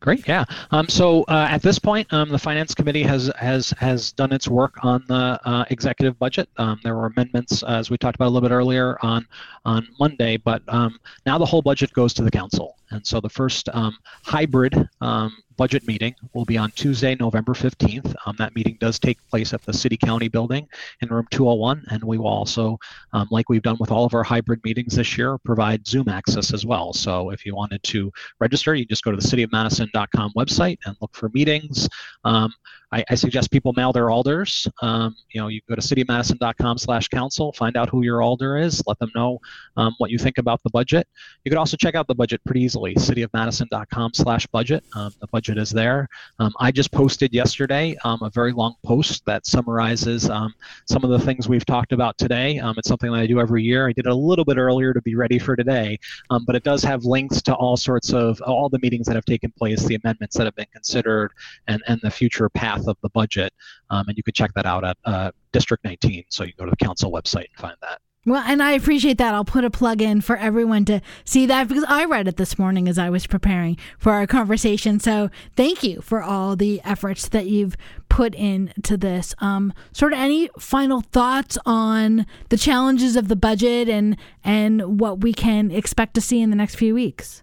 Great, yeah. Um, so uh, at this point, um, the finance committee has has has done its work on the uh, executive budget. Um, there were amendments, as we talked about a little bit earlier, on on Monday, but um, now the whole budget goes to the council. And so the first um, hybrid um, budget meeting will be on Tuesday, November 15th. Um, that meeting does take place at the City County building in room 201, and we will also, um, like we've done with all of our hybrid meetings this year, provide Zoom access as well. So if you wanted to register, you just go to the cityofmadison.com website and look for meetings. Um, I, I, suggest people mail their alders. Um, you know, you go to cityofmadison.com slash council, find out who your alder is, let them know um, what you think about the budget. You could also check out the budget pretty easily, cityofmadison.com slash budget. Um, the budget is there. Um, I just posted yesterday um, a very long post that summarizes um, some of the things we've talked about today. it's something that I do every year. I did it a little bit earlier to be ready for today, but it does have links to all sorts of all the meetings that have taken place, the amendments that have been considered, and, and the future path of the budget. Um, and you could check that out at uh, District 19. So you go to the council website and find that. Well, and I appreciate that. I'll put a plug in for everyone to see that because I read it this morning as I was preparing for our conversation. So thank you for all the efforts that you've put into this. Um, sort of any final thoughts on the challenges of the budget and and what we can expect to see in the next few weeks?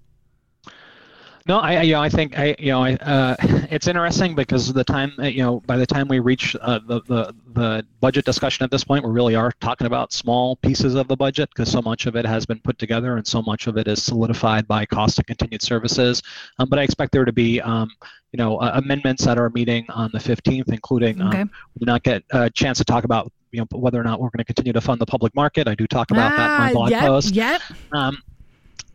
No, I you know I think I you know I, uh, [LAUGHS] it's interesting because the time uh, you know by the time we reach uh, the, the the budget discussion at this point, we really are talking about small pieces of the budget because so much of it has been put together and so much of it is solidified by cost of continued services. Um, but I expect there to be um, you know uh, amendments at our meeting on the 15th, including um, we did not get a chance to talk about you know whether or not we're going to continue to fund the public market. I do talk about ah, that in my ah, blog yep, post. Yep. Um,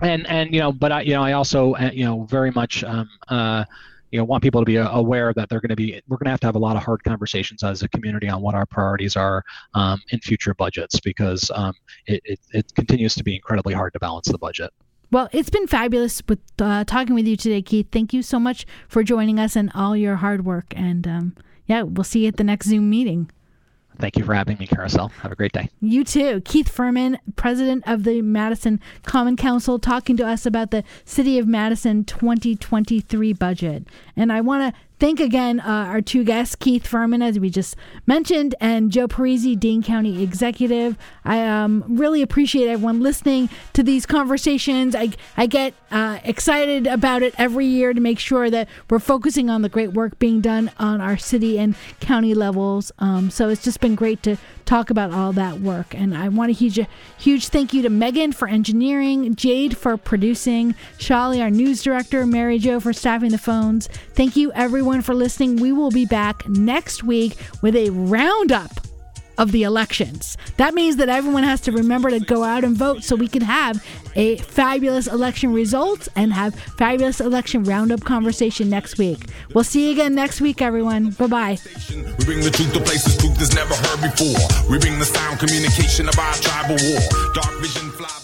and and you know, but I you know I also uh, you know very much um, uh, you know want people to be aware that they're going to be we're going to have to have a lot of hard conversations as a community on what our priorities are um, in future budgets because um, it, it, it continues to be incredibly hard to balance the budget. Well, it's been fabulous with uh, talking with you today, Keith. Thank you so much for joining us and all your hard work. And um, yeah, we'll see you at the next Zoom meeting. Thank you for having me, Carousel. Have a great day. You too. Keith Furman, president of the Madison Common Council, talking to us about the City of Madison 2023 budget. And I want to thank again uh, our two guests, Keith Furman, as we just mentioned, and Joe Parisi, Dane County Executive. I um, really appreciate everyone listening to these conversations. I, I get uh, excited about it every year to make sure that we're focusing on the great work being done on our city and county levels. Um, so it's just been great to talk about all that work. And I want a huge, huge thank you to Megan for engineering, Jade for producing, Shali, our news director, Mary Jo for staffing the phones. Thank you, everyone, for listening. We will be back next week with a roundup of the elections. That means that everyone has to remember to go out and vote so we can have a fabulous election results and have fabulous election roundup conversation next week. We'll see you again next week, everyone. Bye bye. We bring the truth to places truth is never heard before. We bring the sound communication of our tribal war. Dark vision fly.